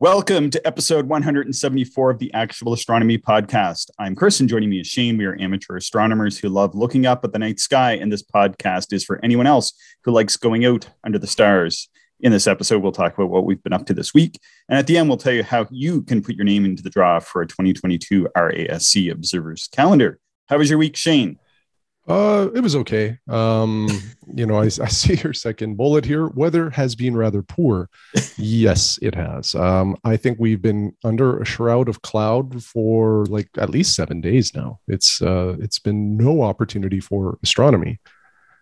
Welcome to episode 174 of the Actual Astronomy Podcast. I'm Chris, and joining me is Shane. We are amateur astronomers who love looking up at the night sky, and this podcast is for anyone else who likes going out under the stars. In this episode, we'll talk about what we've been up to this week. And at the end, we'll tell you how you can put your name into the draw for a 2022 RASC Observers Calendar. How was your week, Shane? Uh, it was okay. Um, you know, I, I see your second bullet here. Weather has been rather poor. yes, it has. Um, I think we've been under a shroud of cloud for like at least seven days now. It's uh, it's been no opportunity for astronomy.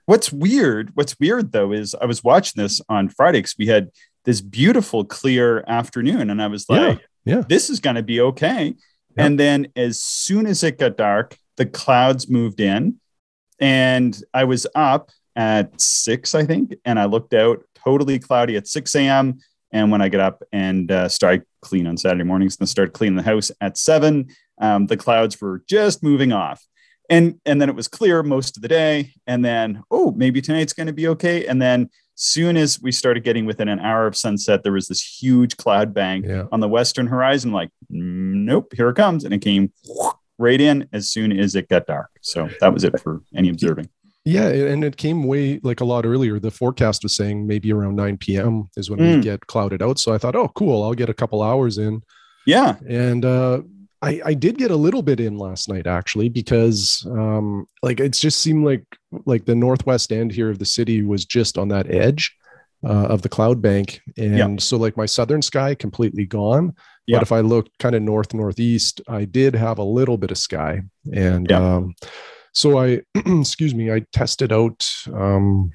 What's weird? What's weird though is I was watching this on Friday because we had this beautiful clear afternoon, and I was like, yeah, yeah. this is going to be okay. Yep. And then as soon as it got dark, the clouds moved in and I was up at six, I think, and I looked out totally cloudy at 6 a.m. And when I get up and uh, start clean on Saturday mornings and start cleaning the house at seven, um, the clouds were just moving off. And, and then it was clear most of the day. And then, oh, maybe tonight's going to be okay. And then soon as we started getting within an hour of sunset, there was this huge cloud bank yeah. on the western horizon. Like, nope, here it comes. And it came right in as soon as it got dark. So that was it for any observing. Yeah, and it came way like a lot earlier. The forecast was saying maybe around 9 p.m. is when mm. we get clouded out. So I thought, oh, cool, I'll get a couple hours in. Yeah. And uh, I, I did get a little bit in last night actually because um, like it just seemed like like the northwest end here of the city was just on that edge uh, of the cloud bank, and yeah. so like my southern sky completely gone. Yeah. But if I look kind of north northeast, I did have a little bit of sky, and yeah. um, so I, excuse me, I tested out um,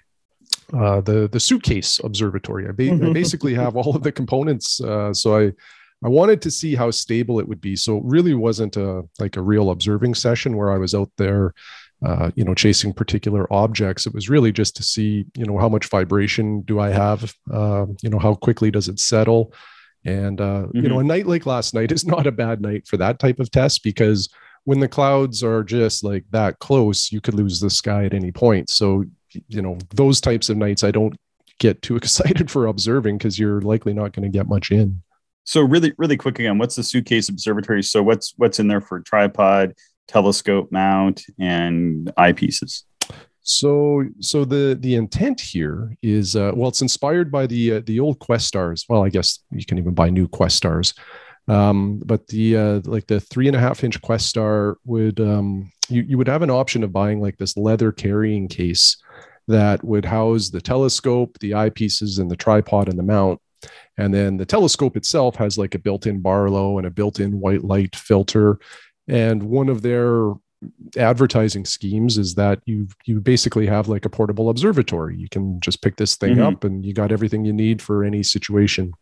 uh, the the suitcase observatory. I, ba- I basically have all of the components, uh, so I I wanted to see how stable it would be. So it really wasn't a like a real observing session where I was out there, uh, you know, chasing particular objects. It was really just to see, you know, how much vibration do I have? Uh, you know, how quickly does it settle? And, uh, mm-hmm. you know, a mm-hmm. night like last night is not a bad night for that type of test because when the clouds are just like that close, you could lose the sky at any point. So, you know, those types of nights, I don't get too excited for observing because you're likely not going to get much in. So really, really quick again, what's the suitcase observatory? So what's what's in there for tripod, telescope mount, and eyepieces? So, so the the intent here is uh, well, it's inspired by the uh, the old Questars. Well, I guess you can even buy new Questars, um, but the uh, like the three and a half inch Questar would um, you you would have an option of buying like this leather carrying case that would house the telescope, the eyepieces, and the tripod and the mount. And then the telescope itself has like a built-in Barlow and a built-in white light filter. And one of their advertising schemes is that you you basically have like a portable observatory. You can just pick this thing mm-hmm. up and you got everything you need for any situation.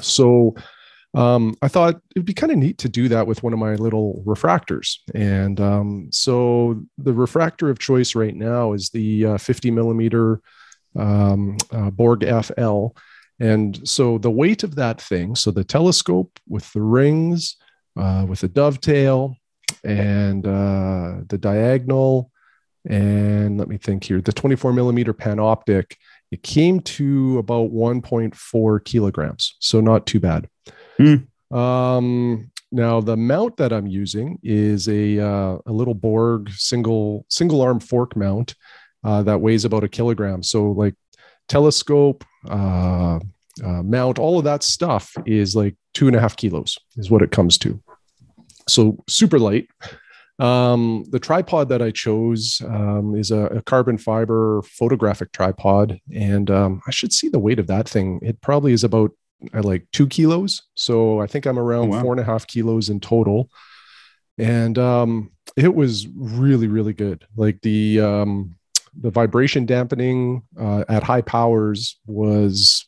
So um, I thought it'd be kind of neat to do that with one of my little refractors. And um, so the refractor of choice right now is the uh, 50 millimeter um, uh, Borg FL. And so the weight of that thing, so the telescope with the rings, uh, with the dovetail, and uh, the diagonal, and let me think here, the 24 millimeter panoptic, it came to about 1.4 kilograms. So not too bad. Mm. Um, now the mount that I'm using is a uh, a little Borg single single arm fork mount uh, that weighs about a kilogram. So like telescope, uh, uh, mount, all of that stuff is like two and a half kilos is what it comes to so super light. Um, the tripod that I chose um, is a, a, carbon fiber photographic tripod, and um, I should see the weight of that thing. It probably is about uh, like two kilos. So I think I'm around oh, wow. four and a half kilos in total. And um, it was really, really good. Like the um, the vibration dampening uh, at high powers was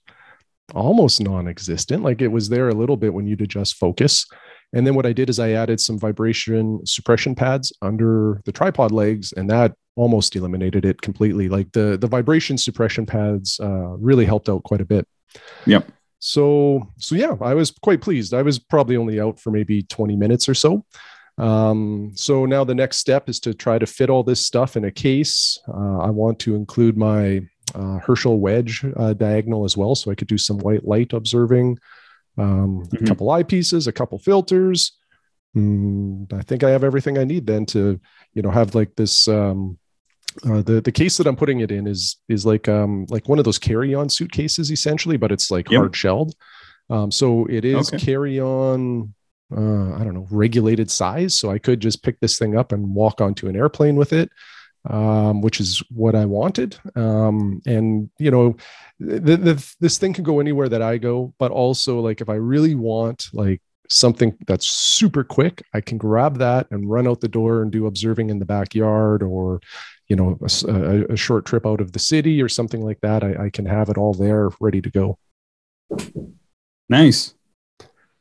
almost non-existent. Like it was there a little bit when you'd adjust focus. And then what I did is I added some vibration suppression pads under the tripod legs, and that almost eliminated it completely. Like the the vibration suppression pads uh, really helped out quite a bit. Yep. So so yeah, I was quite pleased. I was probably only out for maybe 20 minutes or so. Um, so now the next step is to try to fit all this stuff in a case. Uh, I want to include my uh, Herschel wedge uh, diagonal as well, so I could do some white light observing um, Mhm. a couple eyepieces, a couple filters. Mm, I think I have everything I need then to, you know, have like this. Um, uh, the the case that I'm putting it in is is like um like one of those carry on suitcases essentially, but it's like Yep. hard shelled. Um, so it is Okay. carry on. Uh, I don't know regulated size, so I could just pick this thing up and walk onto an airplane with it, um, which is what I wanted. Um, and you know, the, the, this thing can go anywhere that I go, but also like if I really want like something that's super quick, I can grab that and run out the door and do observing in the backyard or, you know, a short trip out of the city or something like that. I, I can have it all there ready to go. Nice.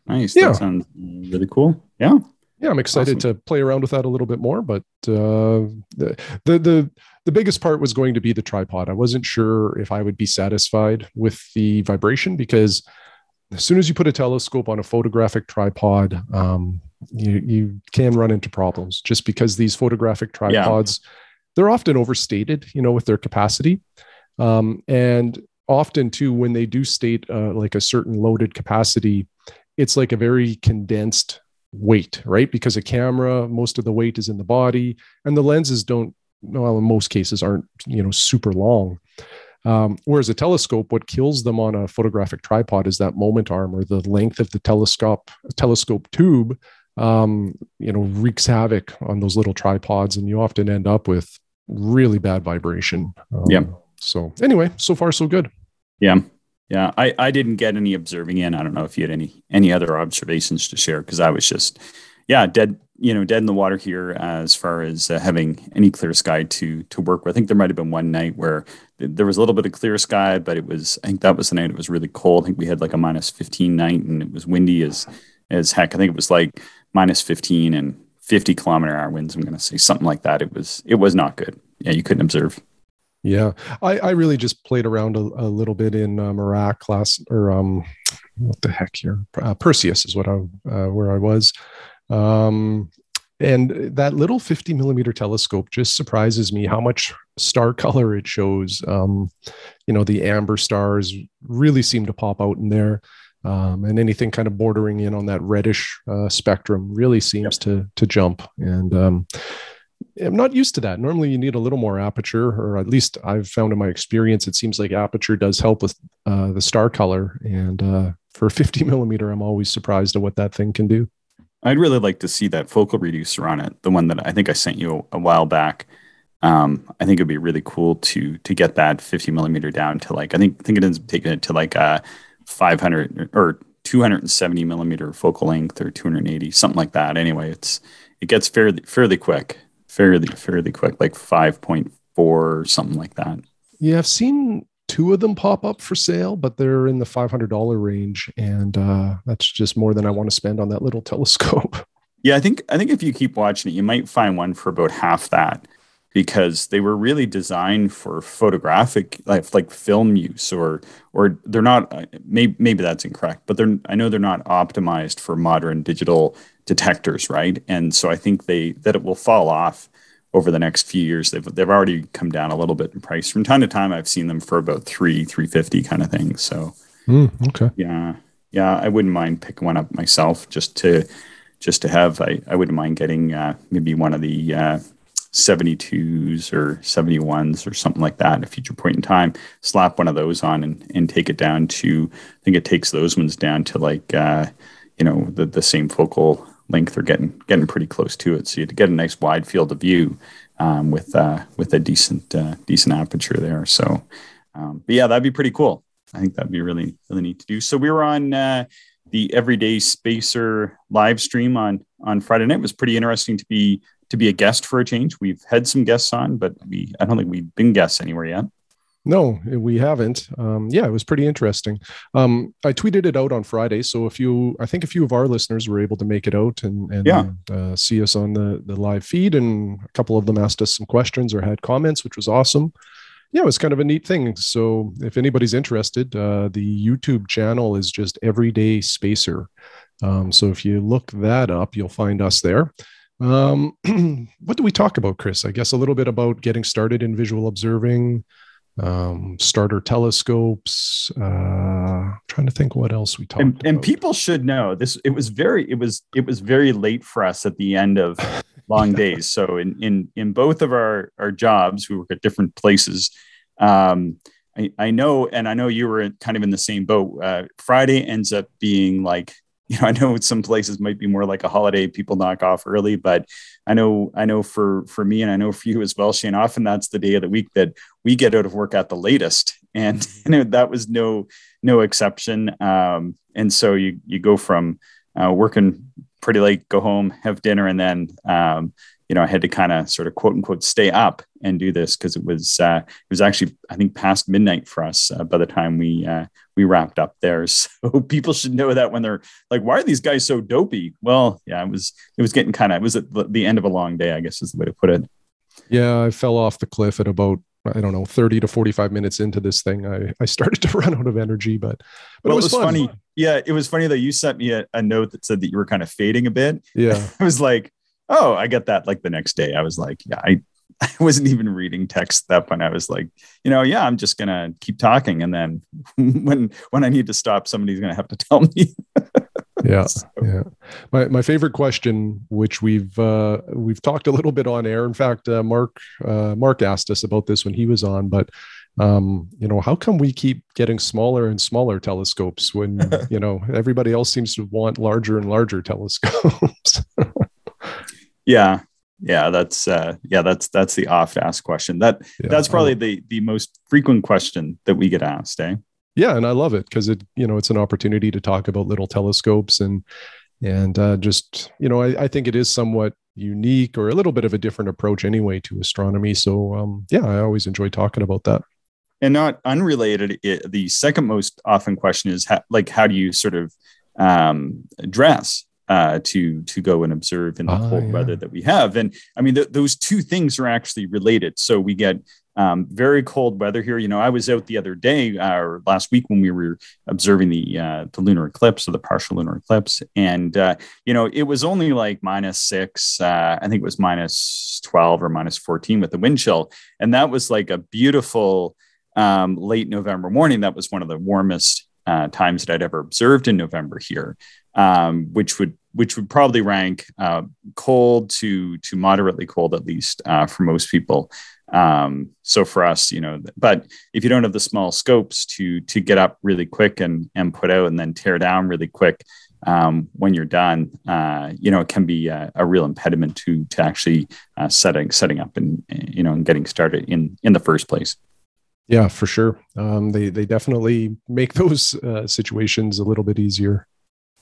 Nice. Yeah. That sounds really cool. Yeah. Yeah, I'm excited Awesome. to play around with that a little bit more. But uh, the, the the the biggest part was going to be the tripod. I wasn't sure if I would be satisfied with the vibration because as soon as you put a telescope on a photographic tripod, um, you you can run into problems just because these photographic tripods they're often overstated, you know, with their capacity, um, and often too when they do state uh, like a certain loaded capacity, it's like a very condensed weight, right? Because a camera, most of the weight is in the body, and the lenses don't, well, in most cases, aren't you know super long. Um, whereas a telescope, what kills them on a photographic tripod is that moment arm or the length of the telescope telescope tube. Um, you know, wreaks havoc on those little tripods, and you often end up with really bad vibration. Um, Yep. So anyway, so far so good. Yeah. Yeah. I, I didn't get any observing in. I don't know if you had any any other observations to share because I was just yeah, dead, you know, dead in the water here as far as uh, having any clear sky to to work with. I think there might have been one night where th- there was a little bit of clear sky, but it was I think that was the night it was really cold. I think we had like a minus 15 night and it was windy as as heck. I think it was like minus 15 and 50 kilometer hour winds. I'm going to say something like that. It was it was not good. Yeah, you couldn't observe. Yeah, I, I really just played around a, a little bit in uh, Merak class or um, what the heck here? Uh, Perseus is what I uh, where I was, um, and that little 50 millimeter telescope just surprises me how much star color it shows. Um, you know, the amber stars really seem to pop out in there. Um, and anything kind of bordering in on that reddish uh, spectrum really seems to to jump. And um, I'm not used to that. Normally, you need a little more aperture, or at least I've found in my experience, it seems like aperture does help with uh, the star color. And uh, for 50 millimeter, I'm always surprised at what that thing can do. I'd really like to see that focal reducer on it, the one that I think I sent you a, while back. Um, I think it'd be really cool to to get that 50 millimeter down to like I think think it ends up taking it to like a 500 or 270 millimeter focal length or 280 something like that. Anyway, it's it gets fairly fairly quick, fairly fairly quick, like 5.4 or something like that. Yeah, I've seen two of them pop up for sale, but they're in the $500 range. And uh, that's just more than I want to spend on that little telescope. Yeah, I think I think if you keep watching it, you might find one for about half that because they were really designed for photographic like like film use or or they're not uh, maybe maybe that's incorrect but they're I know they're not optimized for modern digital detectors right and so I think they that it will fall off over the next few years they've they've already come down a little bit in price. From time to time I've seen them for about 3 350 kind of thing. So Mm, okay. yeah yeah I wouldn't mind picking one up myself just to just to have. I, I wouldn't mind getting uh, maybe one of the uh, 72s or 71s or something like that at a future point in time. Slap one of those on and, and take it down to i think it takes those ones down to like uh, you know the, the same focal length or getting getting pretty close to it. So you get a nice wide field of view um, with uh, with a decent uh, decent aperture there. So um, but yeah that'd be pretty cool. I think that'd be really really neat to do. So we were on uh, the everyday spacer live stream on on friday night. It was pretty interesting to be to be a guest for a change. We've had some guests on, but we I don't think we've been guests anywhere yet. No, we haven't. Um, yeah, it was pretty interesting. Um, I tweeted it out on Friday, so if you, I think a few of our listeners were able to make it out and, and Yeah. uh, see us on the the live feed, and a couple of them asked us some questions or had comments, which was awesome. Yeah, it was kind of a neat thing. So if anybody's interested, uh, the YouTube channel is just Everyday Spacer. Um, so if you look that up, you'll find us there. Um, what do we talk about, Chris? I guess a little bit about getting started in visual observing. Um, starter telescopes. Uh, I'm trying to think what else we talked and, about. and people should know this. It was very, it was, it was very late for us at the end of long yeah. days. So in in in both of our our jobs, we work at different places. Um, I, I know, and I know you were kind of in the same boat. Uh, Friday ends up being like you know, I know some places might be more like a holiday, people knock off early, but I know, I know for for me, and I know for you as well, Shane. Often that's the day of the week that we get out of work at the latest, and you know, that was no no exception. Um, and so you you go from uh, working pretty late, go home, have dinner, and then um, you know, I had to kind of sort of quote unquote stay up and do this because it was uh, it was actually I think past midnight for us uh, by the time we uh, we wrapped up there. So people should know that when they're like, why are these guys so dopey? Well, yeah, it was it was getting kind of it was at the end of a long day, I guess is the way to put it. Yeah, I fell off the cliff at about I don't know, 30 to 45 minutes into this thing, I, I started to run out of energy, but, but well, it was, it was funny. Yeah. It was funny that you sent me a, a, note that said that you were kind of fading a bit. Yeah. I was like, oh, I get that like the next day. I was like, yeah, I, I wasn't even reading text that point. I was like, you know, yeah, I'm just gonna keep talking, and then when when I need to stop, somebody's gonna have to tell me. yeah, so. yeah. My my favorite question, which we've uh, we've talked a little bit on air. In fact, uh, Mark uh, Mark asked us about this when he was on, but um, you know, how come we keep getting smaller and smaller telescopes when you know everybody else seems to want larger and larger telescopes? Yeah, yeah that's uh yeah that's that's the oft asked question. That yeah, that's probably the the most frequent question that we get asked eh? Yeah and i love it because it you know it's an opportunity to talk about little telescopes and and uh, just you know I, I think it is somewhat unique or a little bit of a different approach anyway to astronomy. So um yeah i always enjoy talking about that. And not unrelated it, the second most often question is how, like how do you sort of um, dress uh, to to go and observe in the oh, cold yeah. weather that we have. And I mean, th- those two things are actually related. So we get um, very cold weather here. You know, I was out the other day uh, or last week when we were observing the uh, the lunar eclipse or the partial lunar eclipse, and uh, you know, it was only like minus six. Uh, I think it was minus twelve or minus fourteen with the wind chill, and that was like a beautiful um, late November morning. That was one of the warmest uh, times that I'd ever observed in November here um, which would which would probably rank uh, cold to to moderately cold at least uh, for most people. Um, so for us, you know, but if you don't have the small scopes to to get up really quick and and put out and then tear down really quick um, when you're done, uh, you know, it can be a, a real impediment to to actually uh, setting setting up and you know and getting started in in the first place. Yeah, for sure. Um, they they definitely make those uh, situations a little bit easier.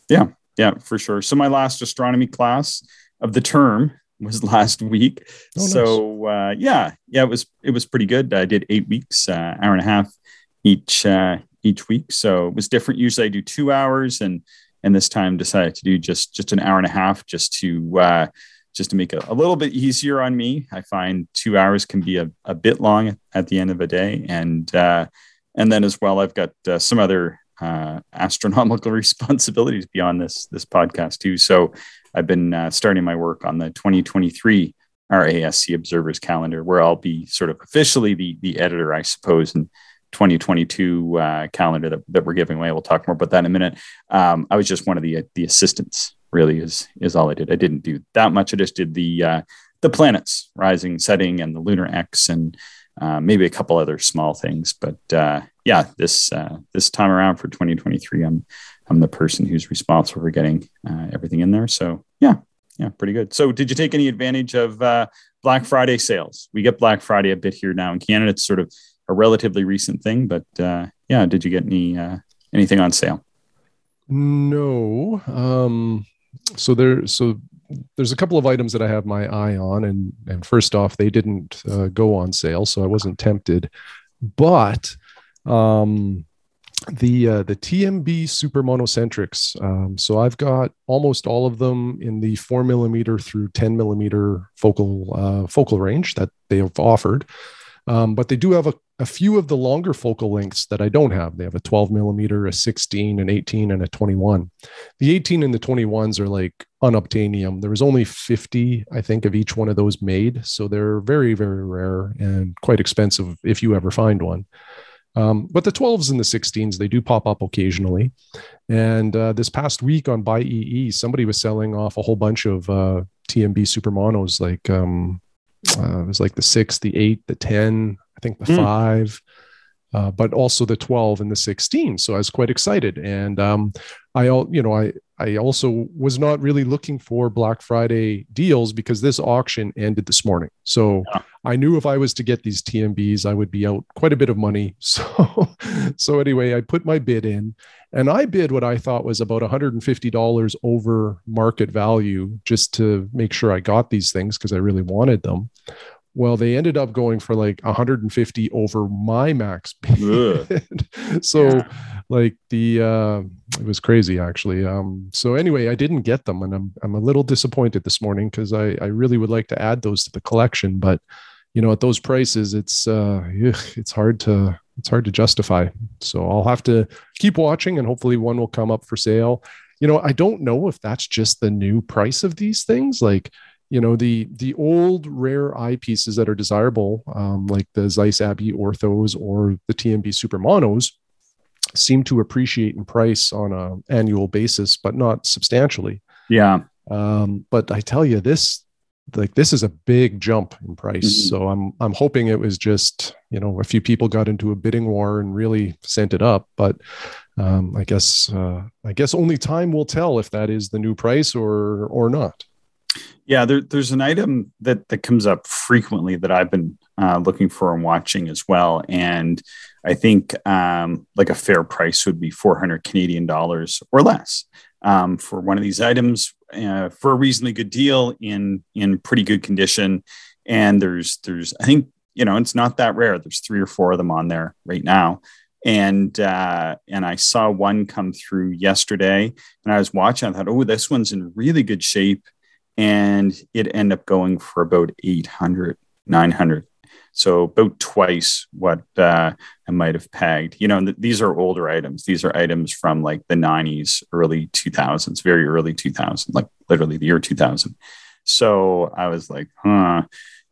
Yeah, yeah, for sure. So my last astronomy class of the term was last week. Oh, so uh, yeah, yeah, it was it was pretty good. I did eight weeks, uh, hour and a half each uh, each week. So it was different. Usually I do two hours, and and this time decided to do just just an hour and a half, just to uh, just to make it a little bit easier on me. I find two hours can be a, a bit long at the end of a day, and uh, and then as well, I've got uh, some other uh, astronomical responsibilities beyond this this podcast too. So I've been uh, starting my work on the 2023 RASC Observers Calendar, where I'll be sort of officially the the editor, I suppose, and 2022 uh, calendar that, that we're giving away. We'll talk more about that in a minute. Um, I was just one of the the assistants. Really, is is all I did. I didn't do that much. I just did the uh, the planets rising, setting, and the lunar X, and uh, maybe a couple other small things. But uh, yeah, this uh, this time around for 2023, I'm I'm the person who's responsible for getting uh, everything in there. So yeah, yeah, pretty good. So did you take any advantage of uh, Black Friday sales? We get Black Friday a bit here now in Canada. It's sort of a relatively recent thing, but uh, yeah, did you get any uh, anything on sale? No. Um, so there, so there's a couple of items that I have my eye on, and and first off, they didn't uh, go on sale, so I wasn't tempted. But um, the uh, the TMB super monocentrics. Um, so I've got almost all of them in the four millimeter through ten millimeter focal uh, focal range that they have offered, um, but they do have a, a few of the longer focal lengths that I don't have. They have a 12 millimeter, a 16, an 18, and a 21. The 18 and the 21s are like unobtainium. There was only 50, I think, of each one of those made. So they're very, very rare and quite expensive if you ever find one. Um, but the 12s and the 16s, they do pop up occasionally. And uh, this past week on Buy EE, somebody was selling off a whole bunch of uh, TMB super monos, like um, uh, it was like the six, the eight, the 10, I think the mm. five, uh, but also the 12 and the 16. So I was quite excited. And um, I, you know, I, I also was not really looking for Black Friday deals because this auction ended this morning. So yeah. I knew if I was to get these TMBs, I would be out quite a bit of money. So, so anyway, I put my bid in and I bid what I thought was about $150 over market value just to make sure I got these things because I really wanted them. Well, they ended up going for like 150 over my max bid. so yeah. like the uh it was crazy actually. Um so anyway, I didn't get them and I'm I'm a little disappointed this morning because I I really would like to add those to the collection, but you know, at those prices it's uh it's hard to it's hard to justify. So I'll have to keep watching and hopefully one will come up for sale. You know, I don't know if that's just the new price of these things like you know the the old rare eyepieces that are desirable um, like the zeiss Abbe orthos or the tmb super monos seem to appreciate in price on an annual basis but not substantially. Yeah. Um, but i tell you this like this is a big jump in price. Mm-hmm. so i'm i'm hoping it was just you know a few people got into a bidding war and really sent it up. But um, i guess uh, i guess only time will tell if that is the new price or or not yeah, there, there's an item that that comes up frequently that I've been uh, looking for and watching as well, and I think um, like a fair price would be 400 Canadian dollars or less um, for one of these items uh, for a reasonably good deal in in pretty good condition. And there's there's I think you know it's not that rare. There's three or four of them on there right now and uh, and I saw one come through yesterday, and I was watching. I thought, oh, this one's in really good shape and it ended up going for about 800 900 so about twice what uh, i might have pegged. You know th- these are older items. These are items from like the 90s early 2000s very early 2000 like literally the year 2000 so i was like huh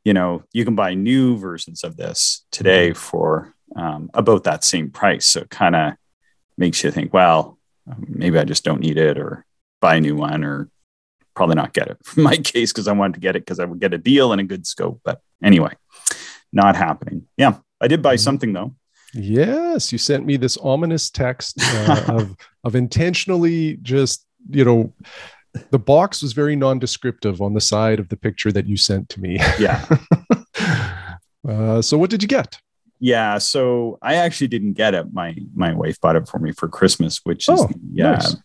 you know you can buy new versions of this today mm-hmm. for um, about that same price. So it kind of makes you think well maybe i just don't need it or buy a new one or probably not get it for my case because I wanted to get it because I would get a deal and a good scope. But anyway, not happening. Yeah, I did buy mm-hmm. something though. Yes, you sent me this ominous text uh, of of intentionally just you know the box was very non-descriptive on the side of the picture that you sent to me. Yeah. uh, so what did you get? Yeah, so I actually didn't get it. My my wife bought it for me for Christmas, which is oh, yeah, nice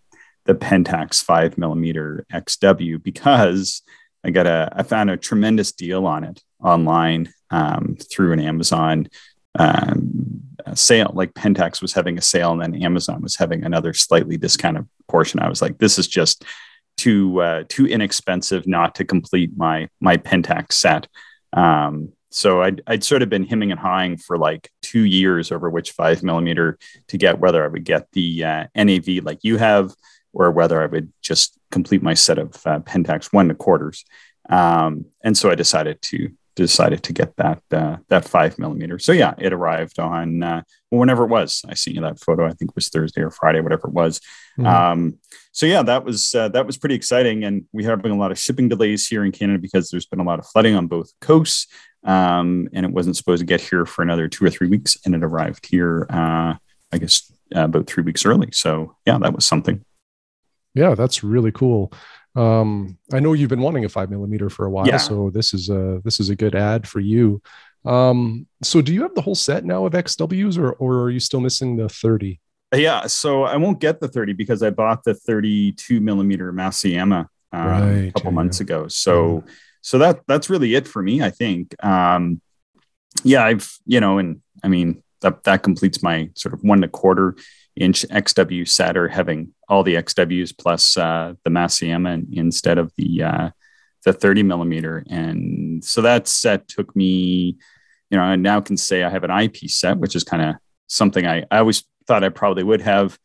the Pentax five millimeter XW because I got a I found a tremendous deal on it online um, through an Amazon um, sale. Like Pentax was having a sale, and then Amazon was having another slightly discounted portion. I was like, this is just too uh, too inexpensive not to complete my my Pentax set. Um, so I'd, I'd sort of been hemming and hawing for like two years over which five millimeter to get, whether I would get the uh, NAV like you have, or whether I would just complete my set of uh, Pentax one to quarters. Um, and so I decided to decided to get that uh, that five millimeter. So yeah, it arrived on uh, whenever it was. I seen you that photo. I think it was Thursday or Friday, whatever it was. Mm-hmm. Um, so yeah, that was uh, that was pretty exciting. And we have been a lot of shipping delays here in Canada because there's been a lot of flooding on both coasts. Um, and it wasn't supposed to get here for another two or three weeks, and it arrived here, uh, I guess, uh, about three weeks early. So yeah, that was something. Yeah, that's really cool. Um, I know you've been wanting a five millimeter for a while, yeah. so this is a this is a good ad for you. Um, so do you have the whole set now of XWs, or or are you still missing the thirty? Yeah, so I won't get the thirty because I bought the thirty-two millimeter Masuyama um, right, a couple yeah, months ago. So so that that's really it for me. I think. Um, yeah, I've you know, and I mean that that completes my sort of one and a quarter inch XW set or having all the XWs plus uh, the Masuyama instead of the uh, the 30 millimeter. And so that set took me you know, I now can say I have an eyepiece set, which is kind of something I, I always thought I probably would have.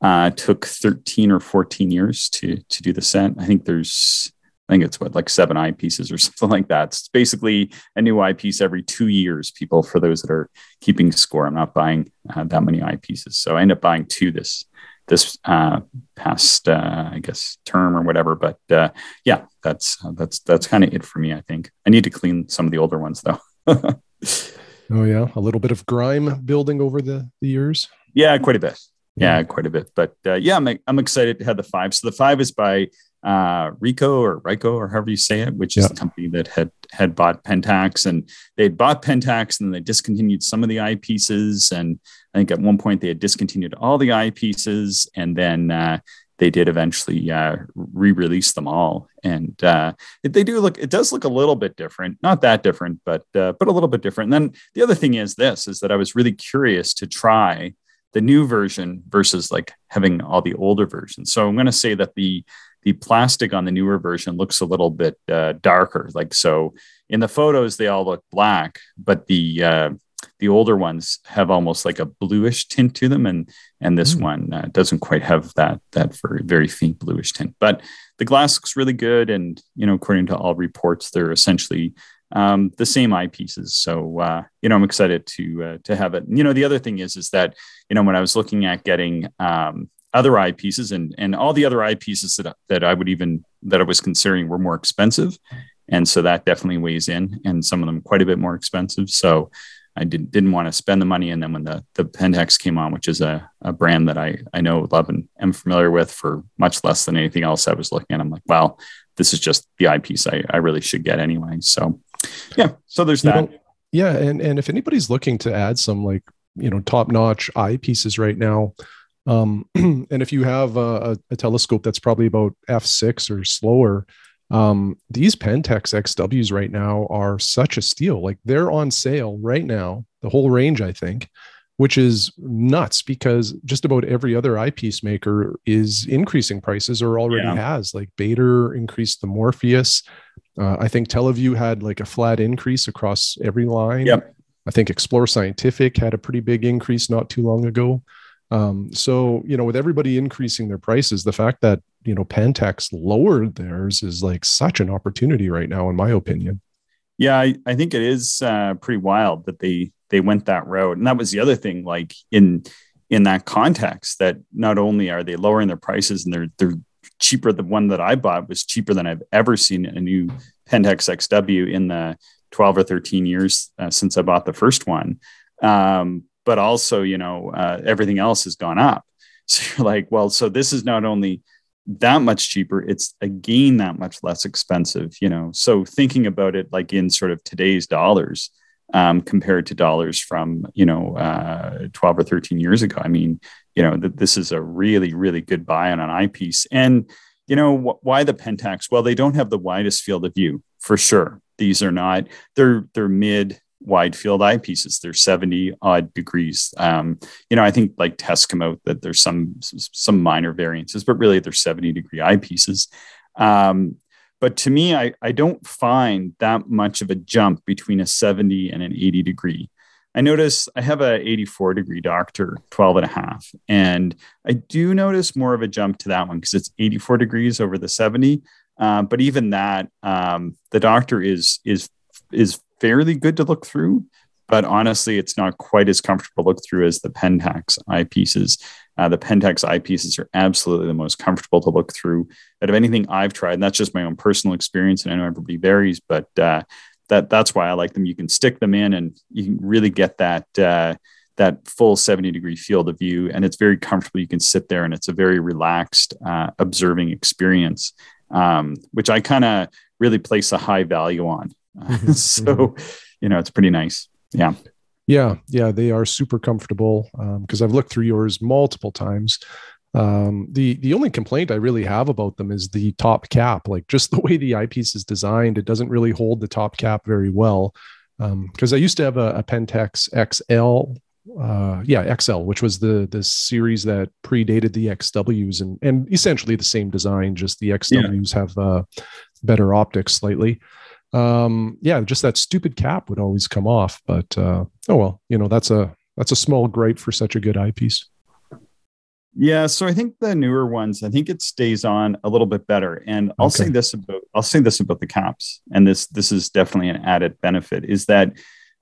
Uh, took 13 or 14 years to to do the set. I think there's I think it's what like seven eyepieces or something like that. It's basically a new eyepiece every two years. People, for those that are keeping score, I'm not buying uh, that many eyepieces, so I end up buying two this this uh, past uh, I guess term or whatever. But uh, yeah, that's that's that's kind of it for me. I think I need to clean some of the older ones though. oh yeah, a little bit of grime building over the the years. Yeah, quite a bit yeah, yeah, quite a bit. But uh, yeah, I'm, I'm excited to have the five. So the five is by uh, Ricoh or Rico or however you say it, which is yeah. a company that had had bought Pentax and they had bought Pentax and they discontinued some of the eyepieces. And I think at one point they had discontinued all the eyepieces and then uh, they did eventually uh, re-release them all. And uh, they do look, it does look a little bit different, not that different, but uh, but a little bit different. And then the other thing is this: is that I was really curious to try the new version versus like having all the older versions. So I'm going to say that the the plastic on the newer version looks a little bit uh, darker. Like so, in the photos they all look black, but the uh, the older ones have almost like a bluish tint to them, and and this mm. one uh, doesn't quite have that that very very faint bluish tint. But the glass looks really good, and you know, according to all reports, they're essentially um, the same eyepieces. So uh, you know, I'm excited to uh, to have it. And, you know, the other thing is is that you know when I was looking at getting um, other eyepieces and and all the other eyepieces that that I would even that I was considering were more expensive, and so that definitely weighs in, and some of them quite a bit more expensive. So I didn't didn't want to spend the money. And then when the the Pentax came on, which is a, a brand that I I know love and am familiar with for much less than anything else I was looking at, I'm like, wow, this is just the eyepiece I, I really should get anyway. So yeah, so there's that. know, yeah, and and if anybody's looking to add some like you know top notch eyepieces right now, um, and if you have a, a, telescope that's probably about f6 or slower, um, these Pentax XWs right now are such a steal. Like they're on sale right now, the whole range, I think, which is nuts because just about every other eyepiece maker is increasing prices or already yeah. has. Like Baader increased the Morpheus. Uh, I think TeleVue had like a flat increase across every line. Yep. I think Explore Scientific had a pretty big increase not too long ago. Um, so you know, with everybody increasing their prices, the fact that you know Pentax lowered theirs is like such an opportunity right now, in my opinion. Yeah, I, I think it is uh, pretty wild that they they went that route. And that was the other thing, like in in that context, that not only are they lowering their prices and they're they're cheaper. The one that I bought was cheaper than I've ever seen a new Pentax XW in the 12 or 13 years uh, since I bought the first one. Um, but also, you know, uh, everything else has gone up. So you're like, well, so this is not only that much cheaper, it's again that much less expensive, you know. So thinking about it like in sort of today's dollars, um, compared to dollars from you know uh, 12 or 13 years ago. I mean, you know, th- this is a really really good buy on an eyepiece. And you know wh- why the Pentax? Well, they don't have the widest field of view for sure. These are not. They're they're mid wide field eyepieces. They're 70 odd degrees. Um, you know, I think like tests come out that there's some some minor variances, but really they're 70 degree eyepieces. Um, but to me, I, I don't find that much of a jump between a 70 and an 80 degree. I notice I have a 84 degree Docter 12 and a half. And I do notice more of a jump to that one because it's 84 degrees over the 70. Uh, but even that, um, the Docter is is is fairly good to look through. But honestly, it's not quite as comfortable to look through as the Pentax eyepieces. Uh, the Pentax eyepieces are absolutely the most comfortable to look through out of anything I've tried. And that's just my own personal experience. And I know everybody varies, but uh, that that's why I like them. You can stick them in and you can really get that uh, that full 70 degree field of view. And it's very comfortable. You can sit there and it's a very relaxed uh, observing experience, um, which I kind of really place a high value on. so, you know, it's pretty nice. Yeah. Yeah, yeah, they are super comfortable because um, I've looked through yours multiple times. Um, the the only complaint I really have about them is the top cap. Like just the way the eyepiece is designed, it doesn't really hold the top cap very well. Because um, I used to have a, a Pentax XL, uh, yeah, XL, which was the the series that predated the XWs and and essentially the same design. Just the XWs yeah. have uh, better optics slightly. Um, yeah, just that stupid cap would always come off. But uh, oh well, you know that's a that's a small gripe for such a good eyepiece. Yeah, so I think the newer ones, I think it stays on a little bit better. And I'll okay. say this about I'll say this about the caps, and this this is definitely an added benefit, is that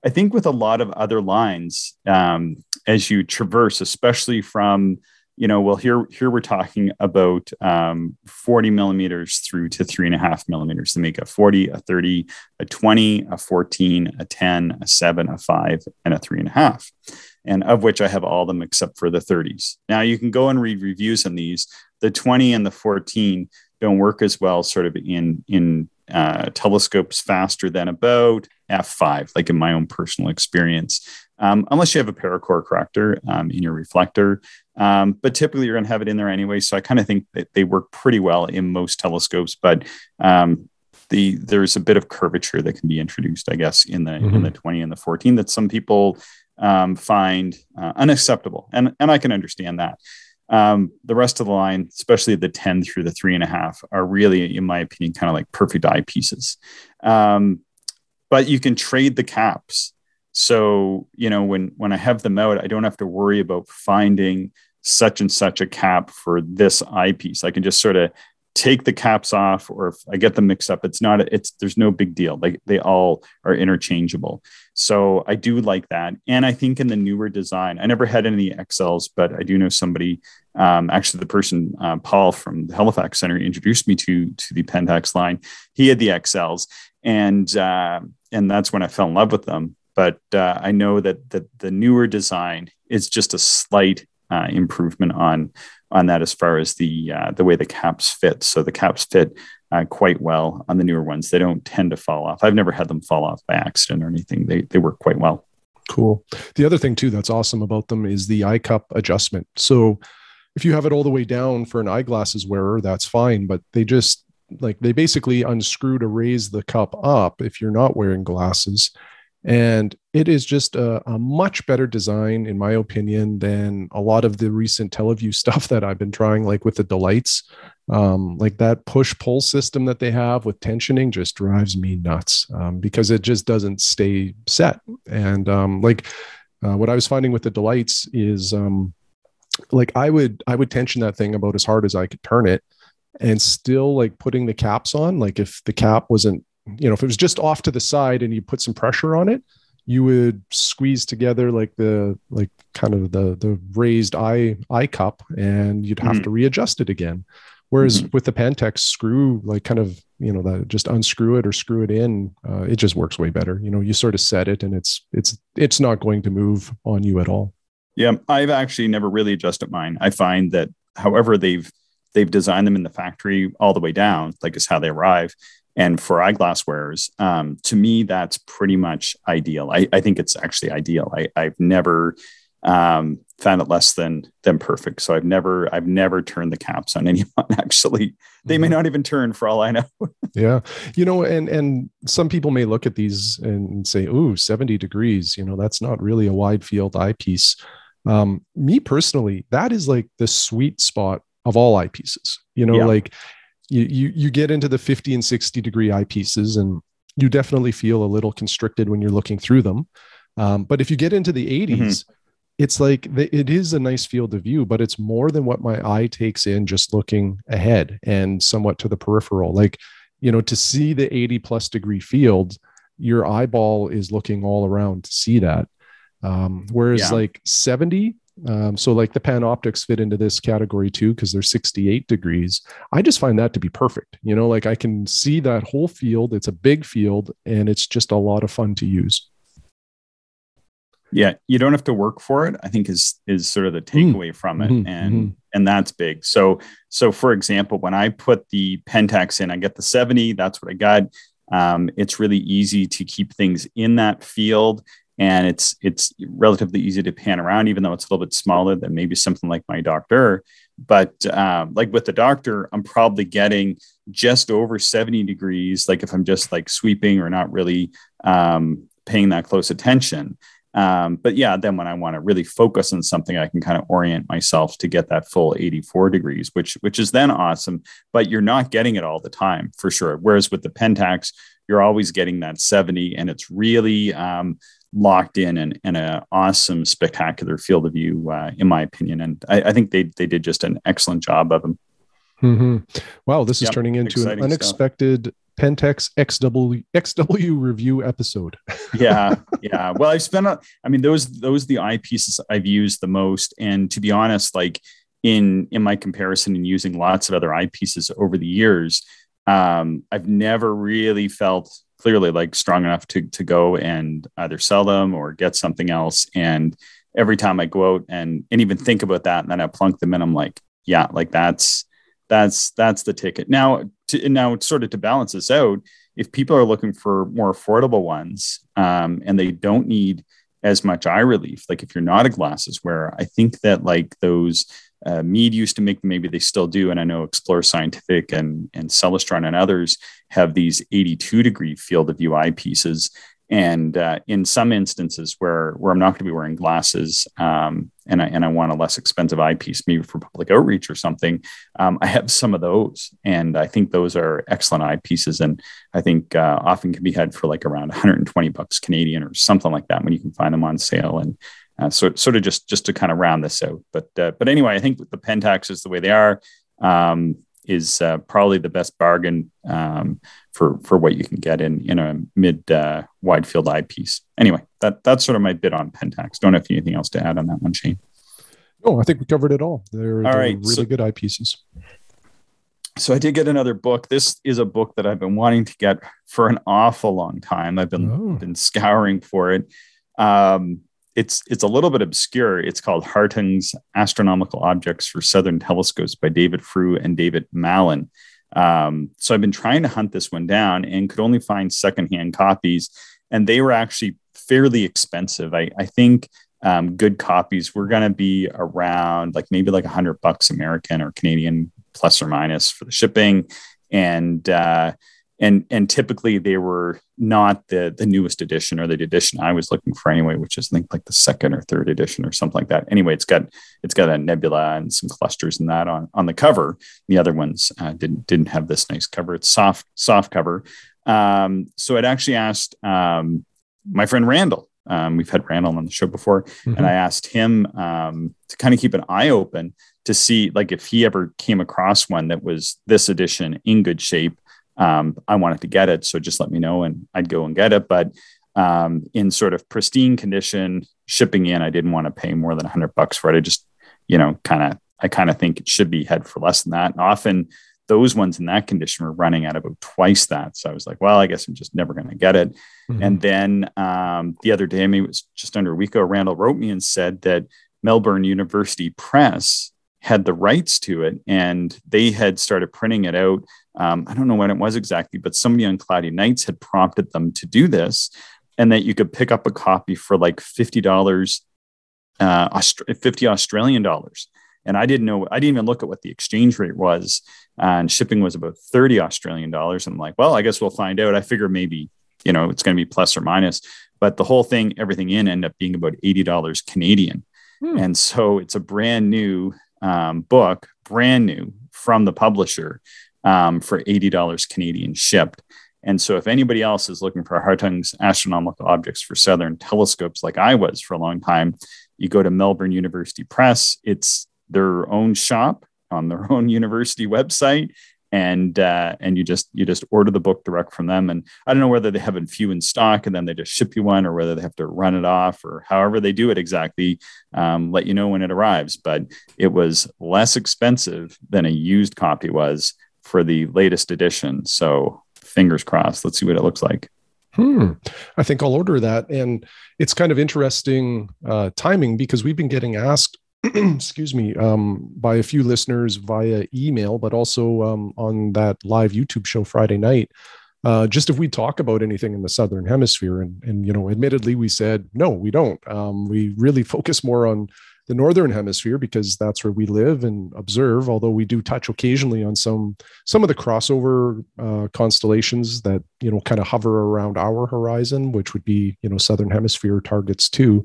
I think with a lot of other lines, um, as you traverse, especially from you know, well, here here we're talking about um, 40 millimeters through to three and a half millimeters to make a 40, a 30, a 20, a 14, a 10, a seven, a five, and a three and a half. And of which I have all of them except for the 30s. Now you can go and read reviews on these. The 20 and the 14 don't work as well, sort of in in uh, telescopes faster than about f5, like in my own personal experience um, unless you have a Paracorr corrector um, in your reflector. Um, but typically, you're going to have it in there anyway. So I kind of think that they work pretty well in most telescopes. But um, the there's a bit of curvature that can be introduced, I guess, in the mm-hmm. in the 20 and the 14 that some people um, find uh, unacceptable, and and I can understand that. Um, the rest of the line, especially the 10 through the three and a half, are really, in my opinion, kind of like perfect eyepieces. Um, but you can trade the caps so, you know, when when I have them out, I don't have to worry about finding such and such a cap for this eyepiece. I can just sort of take the caps off or if I get them mixed up, it's not it's there's no big deal. Like they all are interchangeable. So I do like that. And I think in the newer design, I never had any XLs, but I do know somebody, um, actually the person, uh, Paul from the Halifax Center introduced me to, to the Pentax line. He had the XLs and, uh, and that's when I fell in love with them but uh, I know that the, the newer design is just a slight uh, improvement on on that as far as the uh, the way the caps fit. So the caps fit uh, quite well on the newer ones. They don't tend to fall off. I've never had them fall off by accident or anything. They they work quite well. Cool. The other thing too that's awesome about them is the eye cup adjustment. So if you have it all the way down for an eyeglasses wearer, that's fine. But they just like they basically unscrew to raise the cup up if you're not wearing glasses and it is just a, a, much better design, in my opinion, than a lot of the recent TeleVue stuff that I've been trying, like with the Delites. Um, like that push pull system that they have with tensioning just drives me nuts um, because it just doesn't stay set. And um, like uh, what I was finding with the Delites is um, like I would I would tension that thing about as hard as I could turn it, and still like putting the caps on. Like if the cap wasn't you know if it was just off to the side and you put some pressure on it you would squeeze together like the like kind of the the raised eye eye cup and you'd have mm-hmm. to readjust it again. Whereas mm-hmm. with the Pentax screw like kind of you know that just unscrew it or screw it in uh, it just works way better. You know you sort of set it and it's it's it's not going to move on you at all. Yeah i've actually never really adjusted mine. I find that however they've they've designed them in the factory all the way down like is how they arrive and for eyeglass wearers um, to me that's pretty much ideal. I, I think it's actually ideal. I, i've never um, found it less than than perfect. So i've never i've never turned the caps on anyone actually. They may mm-hmm. not even turn for all i know. Yeah. You know and and some people may look at these and say ooh 70 degrees you know that's not really a wide field eyepiece. Um, me personally that is like the sweet spot of all eyepieces. You know yeah. like you, you you get into the 50 and 60 degree eyepieces and you definitely feel a little constricted when you're looking through them um, but if you get into the 80s mm-hmm. it's like the, it is a nice field of view but it's more than what my eye takes in just looking ahead and somewhat to the peripheral like you know to see the 80 plus degree field your eyeball is looking all around to see that um, whereas yeah. like 70 um, so like the Panoptics fit into this category too because they're 68 degrees. I just find that to be perfect. You know, like I can see that whole field. It's a big field and it's just a lot of fun to use. Yeah, you don't have to work for it. I think is is sort of the mm. takeaway mm. from it, mm-hmm. and mm-hmm. and that's big. So so for example, when I put the Pentax in, I get the 70. That's what I got. Um, it's really easy to keep things in that field and it's it's relatively easy to pan around even though it's a little bit smaller than maybe something like my Docter. But um, like with the Docter i'm probably getting just over 70 degrees like if i'm just like sweeping or not really um, paying that close attention. Um, but yeah then when i want to really focus on something i can kind of orient myself to get that full 84 degrees which which is then awesome but you're not getting it all the time for sure. Whereas with the pentax you're always getting that 70 and it's really um, locked in and, and an awesome spectacular field of view uh, in my opinion and I, I, think they they did just an excellent job of them mm-hmm. wow this is yep, turning into an unexpected stuff. Pentax XW XW review episode. yeah, yeah. Well, I've spent. A, I mean, those those are the eyepieces I've used the most, and to be honest, like in in my comparison and using lots of other eyepieces over the years, um, I've never really felt clearly like strong enough to to go and either sell them or get something else. And every time I go out and and even think about that, and then I plunk them in, I'm like, yeah, like that's that's that's the ticket. Now, to, now sort of to balance this out, if people are looking for more affordable ones um, and they don't need as much eye relief, like if you're not a glasses wearer, I think that like those uh, Meade used to make maybe they still do. And I know Explore Scientific and, and Celestron and others have these 82 degree field of view eyepieces. And uh, in some instances where, where I'm not going to be wearing glasses um, and, I, and I want a less expensive eyepiece, maybe for public outreach or something, um, I have some of those. And I think those are excellent eyepieces. And I think uh, often can be had for like around 120 bucks Canadian or something like that when you can find them on sale. And uh, so sort of just just to kind of round this out. But uh, but anyway, I think the Pentaxes the way they are um, is uh, probably the best bargain um, for for what you can get in in a mid uh, wide field eyepiece. Anyway, that that's sort of my bit on Pentax. Don't have anything else to add on that one, Shane. No, I think we covered it all. They're, all they're right, really so, good eyepieces. So I did get another book. This is a book that I've been wanting to get for an awful long time. I've been oh. been scouring for it. Um, it's it's a little bit obscure. It's called Hartung's Astronomical Objects for Southern Telescopes by David Frew and David Malin. Um, so I've been trying to hunt this one down and could only find secondhand copies, and they were actually fairly expensive. I, I think um, good copies were going to be around like maybe like a hundred bucks American or Canadian plus or minus for the shipping, and uh, and and typically they were not the the newest edition or the edition I was looking for anyway, which is I think like the second or third edition or something like that. Anyway, it's got it's got a nebula and some clusters and that on on the cover. The other ones uh, didn't didn't have this nice cover. It's soft soft cover. Um, so I'd actually asked um, my friend Randall. Um, we've had Randall on the show before, mm-hmm. and I asked him um, to kind of keep an eye open to see like if he ever came across one that was this edition in good shape um, I wanted to get it. So just let me know and I'd go and get it. But um, in sort of pristine condition, shipping in, I didn't want to pay more than 100 bucks for it. I just, you know, kind of, I kind of think it should be head for less than that. And often those ones in that condition were running at about twice that. So I was like, well, I guess I'm just never going to get it. Mm-hmm. And then um, the other day, maybe it was just under a week ago, Randall wrote me and said that Melbourne University Press had the rights to it and they had started printing it out um, I don't know when it was exactly, but somebody on Cloudy Nights had prompted them to do this, and that you could pick up a copy for like fifty dollars, uh, Aust- fifty Australian dollars. And I didn't know, I didn't even look at what the exchange rate was, and shipping was about thirty Australian dollars. And I'm like, well, I guess we'll find out. I figure maybe you know it's going to be plus or minus, but the whole thing, everything in, ended up being about eighty dollars Canadian. Hmm. And so it's a brand new um, book, brand new from the publisher um, for $80 Canadian shipped. And so, if anybody else is looking for Hartung's astronomical objects for Southern telescopes, like I was for a long time, you go to Melbourne University Press. It's their own shop on their own university website, and uh, and you just you just order the book direct from them. And I don't know whether they have a few in stock and then they just ship you one, or whether they have to run it off, or however they do it exactly. Um, let you know when it arrives. But it was less expensive than a used copy was for the latest edition. So fingers crossed. Let's see what it looks like. Hmm. I think I'll order that. And it's kind of interesting uh, timing because we've been getting asked, excuse me, um, by a few listeners via email, but also um, on that live YouTube show Friday night. Uh, just if we talk about anything in the southern hemisphere, and and you know, admittedly, we said no, we don't. Um, we really focus more on the northern hemisphere because that's where we live and observe although we do touch occasionally on some some of the crossover uh, constellations that you know kind of hover around our horizon which would be you know southern hemisphere targets too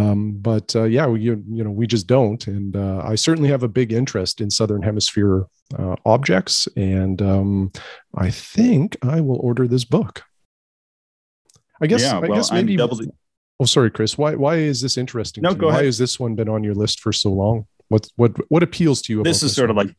Um, but uh, yeah, we, you, you know, we just don't. And uh, I certainly have a big interest in Southern Hemisphere uh, objects. And um, I think I will order this book. I guess, yeah, well, I guess maybe. Doubly- oh, sorry, Chris. Why, why is this interesting? No, go Why ahead. has this one been on your list for so long? What, what, what appeals to you? About this is this sort one? of like,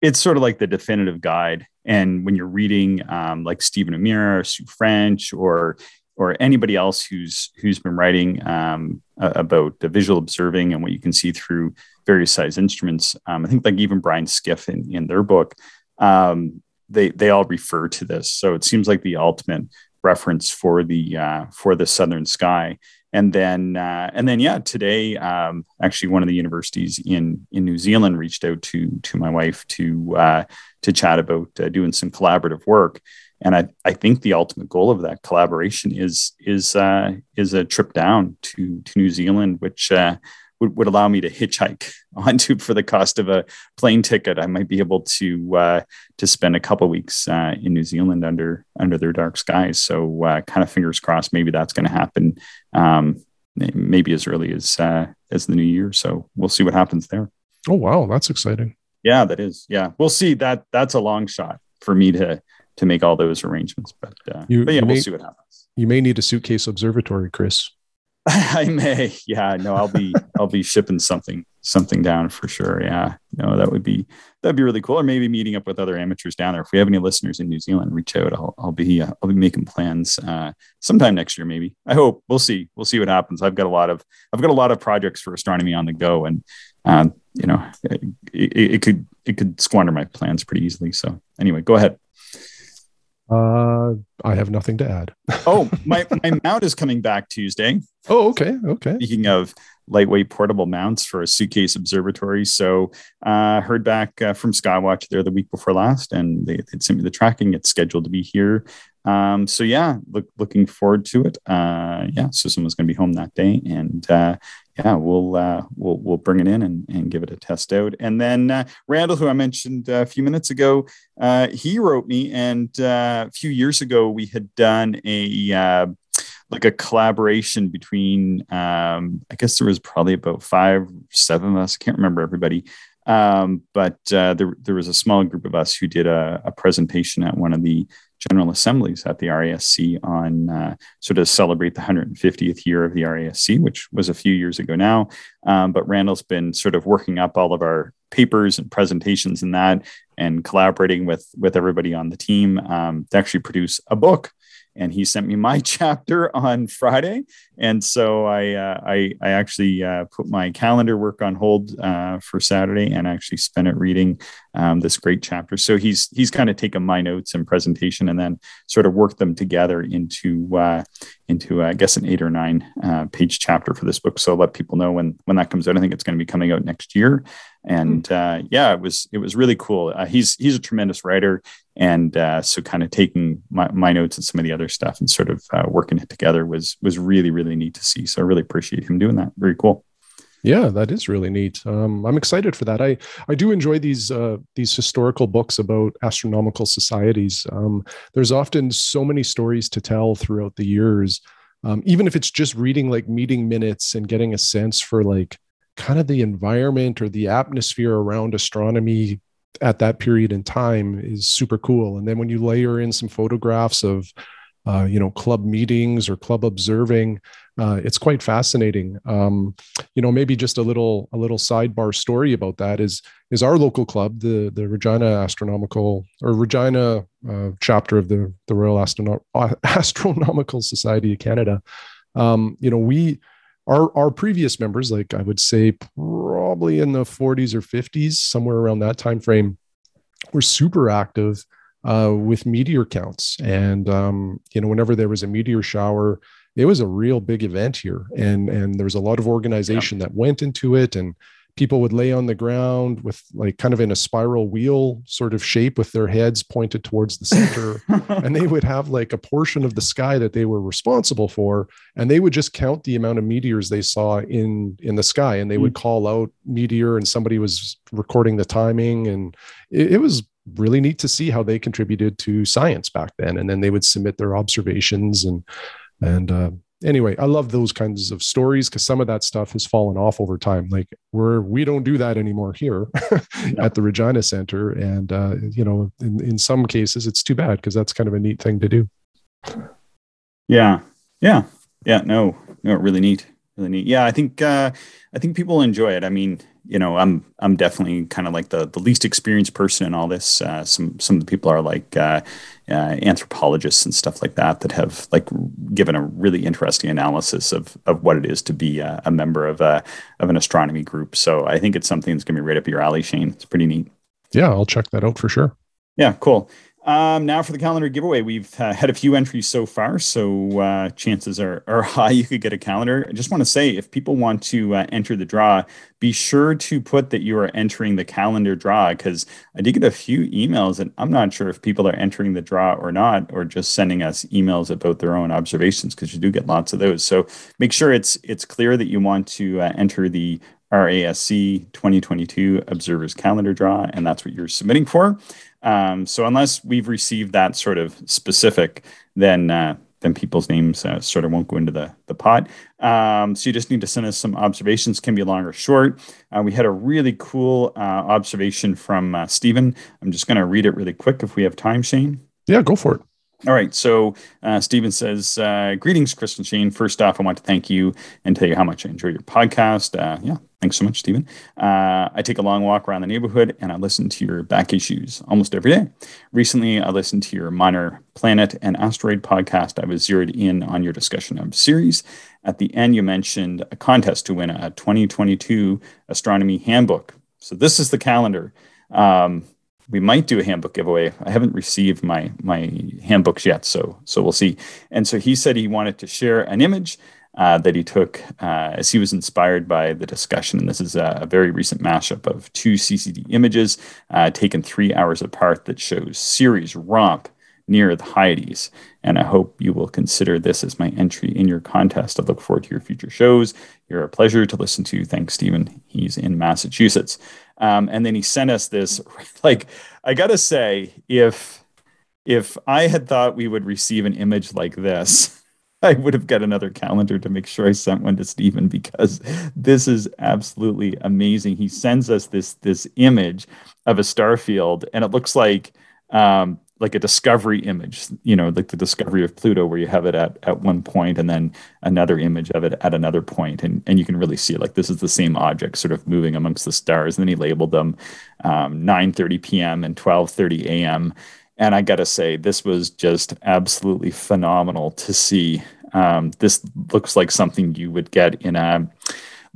it's sort of like the definitive guide. And when you're reading um, like Stephen O'Meara or Sue French or or anybody else who's who's been writing um, about the visual observing and what you can see through various size instruments. Um, I think like even Brian Skiff in, in their book, um, they they all refer to this. So it seems like the ultimate reference for the uh, for the southern sky. And then uh, and then yeah, today um, actually one of the universities in in New Zealand reached out to to my wife to uh, to chat about uh, doing some collaborative work and I, I think the ultimate goal of that collaboration is is uh, is a trip down to to New Zealand, which uh, would, would allow me to hitchhike onto for the cost of a plane ticket. I might be able to uh, to spend a couple weeks uh, in New Zealand under under their dark skies. So uh, kind of fingers crossed, maybe that's going to happen. Um, maybe as early as uh, as the new year. So we'll see what happens there. Oh wow, that's exciting. Yeah, that is. Yeah, we'll see. That that's a long shot for me to to make all those arrangements. But, uh, you, but yeah, we'll may, see what happens. You may need a suitcase observatory, Chris. I may. Yeah, no, I'll be I'll be shipping something something down for sure. Yeah, no, that would be that'd be really cool. Or maybe meeting up with other amateurs down there. If we have any listeners in New Zealand, reach out. I'll I'll be uh, I'll be making plans uh, sometime next year. Maybe I hope we'll see. We'll see what happens. I've got a lot of I've got a lot of projects for astronomy on the go, and um, you know it, it, it could it could squander my plans pretty easily. So anyway, go ahead. Uh, I have nothing to add. oh, my, my mount is coming back Tuesday. Oh, okay. Okay. Speaking of lightweight portable mounts for a suitcase observatory. So uh heard back uh, from Skywatch there the week before last and they, they sent me the tracking. It's scheduled to be here. Um, so yeah, look, looking forward to it. Uh, yeah, so someone's going to be home that day and uh, yeah, we'll uh, we'll we'll bring it in and, and give it a test out. And then uh, Randall, who I mentioned a few minutes ago, uh, he wrote me, and uh, a few years ago we had done a uh, like a collaboration between um, I guess there was probably about five, seven of us. I can't remember everybody. Um, but uh, there, there was a small group of us who did a, a presentation at one of the General Assemblies at the RASC on uh, sort of celebrate the 150th year of the RASC, which was a few years ago now. Um, but Randall's been sort of working up all of our papers and presentations and that, and collaborating with with everybody on the team um, to actually produce a book and he sent me my chapter on Friday. And so I uh, I, I actually uh, put my calendar work on hold uh, for Saturday and actually spent it reading um, this great chapter. So he's he's kind of taken my notes and presentation and then sort of worked them together into uh, into I guess an eight or nine uh, page chapter for this book. So I'll let people know when when that comes out. I think it's going to be coming out next year. And hmm. uh, yeah, it was it was really cool. he's he's a tremendous writer and uh, so kind of taking my, my, notes and some of the other stuff and sort of uh, working it together was was really really neat to see. So i really appreciate him doing that. Very cool. Yeah that is really neat. Um, i'm excited for that. I i do enjoy these uh, these historical books about astronomical societies. Um, there's often so many stories to tell throughout the years. Um, even if it's just reading like meeting minutes and getting a sense for like kind of the environment or the atmosphere around astronomy at that period in time is super cool. And then when you layer in some photographs of, uh, you know, club meetings or club observing, uh, it's quite fascinating. Um, you know, maybe just a little a little sidebar story about that is is our local club, the the Regina Astronomical or Regina uh, chapter of the the Royal Astrono- Astronomical Society of Canada. Um, you know, we our our previous members like i would say probably in the 40s or 50s somewhere around that time frame were super active uh, with meteor counts. And um, you know whenever there was a meteor shower it was a real big event here. And and there was a lot of organization yeah. that went into it. And people would lay on the ground with like kind of in a spiral wheel sort of shape with their heads pointed towards the center and they would have like a portion of the sky that they were responsible for and they would just count the amount of meteors they saw in in the sky and they would hmm. call out meteor and somebody was recording the timing and it, it was really neat to see how they contributed to science back then and then they would submit their observations and and uh, anyway, I love those kinds of stories because some of that stuff has fallen off over time. Like we're we don't do that anymore here no. at the Regina Center, and uh, you know, in in some cases, it's too bad because that's kind of a neat thing to do. Yeah, yeah, yeah. No, no, really neat, really neat. Yeah, I think uh, I think people enjoy it. I mean, you know, I'm I'm definitely kind of like the the least experienced person in all this. Uh, some some of the people are like uh, uh, anthropologists and stuff like that that have like given a really interesting analysis of of what it is to be a, a member of a of an astronomy group. So I think it's something that's going to be right up your alley, Shane. It's pretty neat. Yeah, I'll check that out for sure. Yeah, cool. Um, now for the calendar giveaway, we've uh, had a few entries so far, so uh, chances are, are high you could get a calendar. I just want to say, if people want to uh, enter the draw, be sure to put that you are entering the calendar draw because I did get a few emails, and I'm not sure if people are entering the draw or not, or just sending us emails about their own observations because you do get lots of those. So make sure it's it's clear that you want to uh, enter the RASC 2022 Observers Calendar Draw, and that's what you're submitting for. Um, so unless we've received that sort of specific, then uh, then people's names uh, sort of won't go into the the pot. Um, so you just need to send us some observations. Can be long or short. Uh, we had a really cool uh, observation from uh, Stephen. I'm just going to read it really quick if we have time, Shane. Yeah, go for it. All right. So uh, Stephen says, uh, Greetings, and Shane. First off, I want to thank you and tell you how much I enjoy your podcast. Uh, yeah, thanks so much, Stephen. Uh, I take a long walk around the neighborhood and I listen to your back issues almost every day. Recently, I listened to your Minor Planet and Asteroid podcast. I was zeroed in on your discussion of Ceres. At the end, you mentioned a contest to win a 2022 astronomy handbook. So this is the calendar. Um, we might do a handbook giveaway. I haven't received my my handbooks yet, so so we'll see. And so he said he wanted to share an image uh, that he took uh, as he was inspired by the discussion. And this is a, a very recent mashup of two CCD images uh, taken three hours apart that shows Ceres romp near the Hyades. And I hope you will consider this as my entry in your contest. I look forward to your future shows. You're a pleasure to listen to. Thanks, Stephen. He's in Massachusetts. Um, and then he sent us this. Like, I gotta say, if if I had thought we would receive an image like this, I would have got another calendar to make sure I sent one to Stephen because this is absolutely amazing. He sends us this this image of a star field, and it looks like um, like a discovery image, you know, like the discovery of Pluto, where you have it at, at one point and then another image of it at another. And, and you can really see like this is the same object sort of moving amongst the stars. And then he labeled them um, 9.30 p.m. and 12.30 a.m. And I got to say, this was just absolutely phenomenal to see. Um, this looks like something you would get in a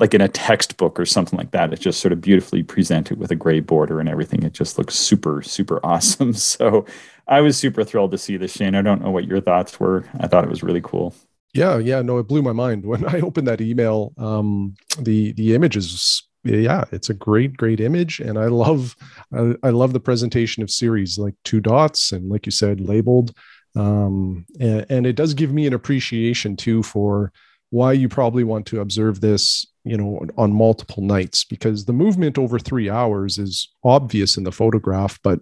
like in a textbook or something like that. It's just sort of beautifully presented with a gray border and everything. It just looks super, super awesome. So I was super thrilled to see this, Shane. I don't know what your thoughts were. I thought it was really cool. Yeah, yeah, no, it blew my mind when I opened that email. Um, the the images, yeah, it's a great, great image, and I love, I, I love the presentation of Ceres like two dots, and like you said, labeled, um, and, and it does give me an appreciation too for why you probably want to observe this you know on multiple nights because the movement over three hours is obvious in the photograph but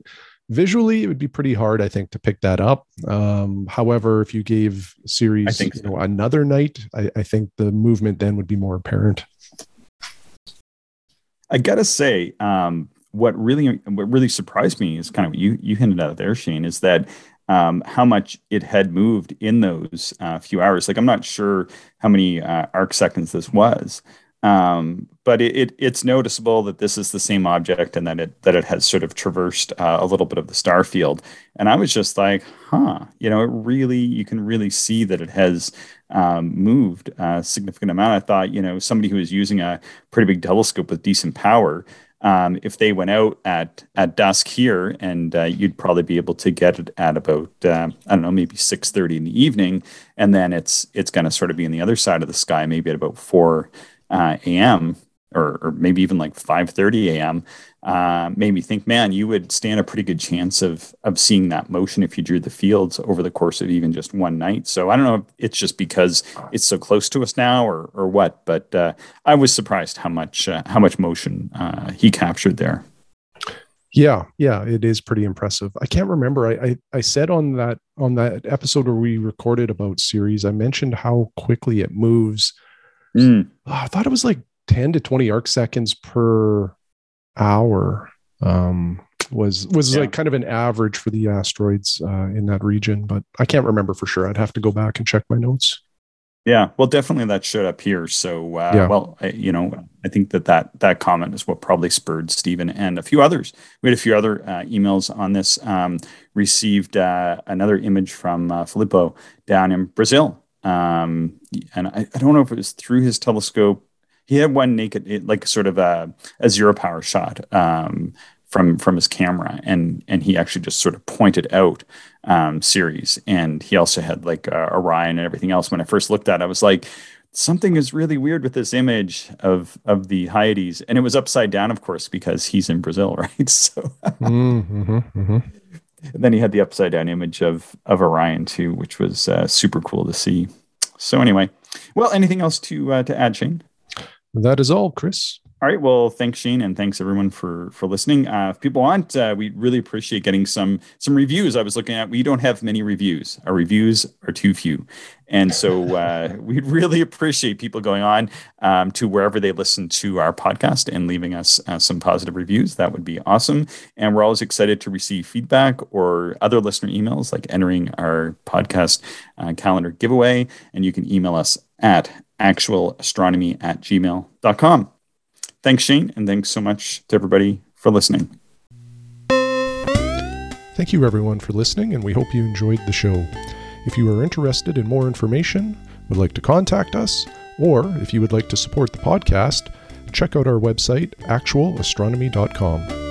visually it would be pretty hard i think to pick that up um, however if you gave Ceres so. you know, another night I, I, think the movement then would be more apparent i gotta say um, what really what really surprised me is kind of what you you hinted at there shane is that um, how much it had moved in those uh, few hours. Like I'm not sure how many uh, arc seconds this was, um, but it, it, it's noticeable that this is the same object and that it that it has sort of traversed uh, a little bit of the star field. And I was just like, huh, you know, it really you can really see that it has um, moved a significant amount. I thought, you know, somebody who is using a pretty big telescope with decent power um, if they went out at at dusk here, and uh, you'd probably be able to get it at about uh, I don't know maybe six thirty in the evening, and then it's it's going to sort of be on the other side of the sky, maybe at about four uh, a.m. Or, or maybe even like five thirty a.m uh, made me think, man, you would stand a pretty good chance of of seeing that motion if you drew the fields over the course of even just one night. So I don't know if it's just because it's so close to us now or or what, but uh, I was surprised how much uh, how much motion uh, he captured there. Yeah, yeah, it is pretty impressive. I can't remember. I, I, I said on that on that episode where we recorded about Ceres, I mentioned how quickly it moves. Mm. Oh, I thought it was like 10 to 20 arc seconds per hour. Um, was was yeah. like kind of an average for the asteroids uh, in that region, but I can't remember for sure. I'd have to go back and check my notes. Yeah, well, definitely that showed up here. So, uh, yeah. well, I, you know, I think that, that that comment is what probably spurred Stephen and a few others. We had a few other uh, emails on this. Um, received uh, another image from uh, Filippo down in Brazil, um, and I, I, don't know if it was through his telescope. He had one naked, like sort of a, a zero power shot um, from from his camera and and he actually just sort of pointed out um, Ceres and he also had like uh, Orion and everything else. When I first looked at, it, I was like, something is really weird with this image of of the Hyades, and it was upside down, of course, because he's in Brazil, right? So. mm-hmm, mm-hmm. And then he had the upside down image of of Orion too, which was uh, super cool to see. So anyway, well, anything else to uh, to add, Shane? That is all, Chris. All right. Well, thanks, Shane, and thanks everyone for for listening. Uh, if people want, uh, we really appreciate getting some some reviews. I was looking at. We don't have many reviews. Our reviews are too few, and so uh, we'd really appreciate people going on um, to wherever they listen to our podcast and leaving us uh, some positive reviews. That would be awesome. And we're always excited to receive feedback or other listener emails, like entering our podcast uh, calendar giveaway. And you can email us at actualastronomy at gmail.com. Thanks, Shane, and thanks so much to everybody for listening. Thank you, everyone, for listening, and we hope you enjoyed the show. If you are interested in more information, would like to contact us, or if you would like to support the podcast, check out our website, actualastronomy.com.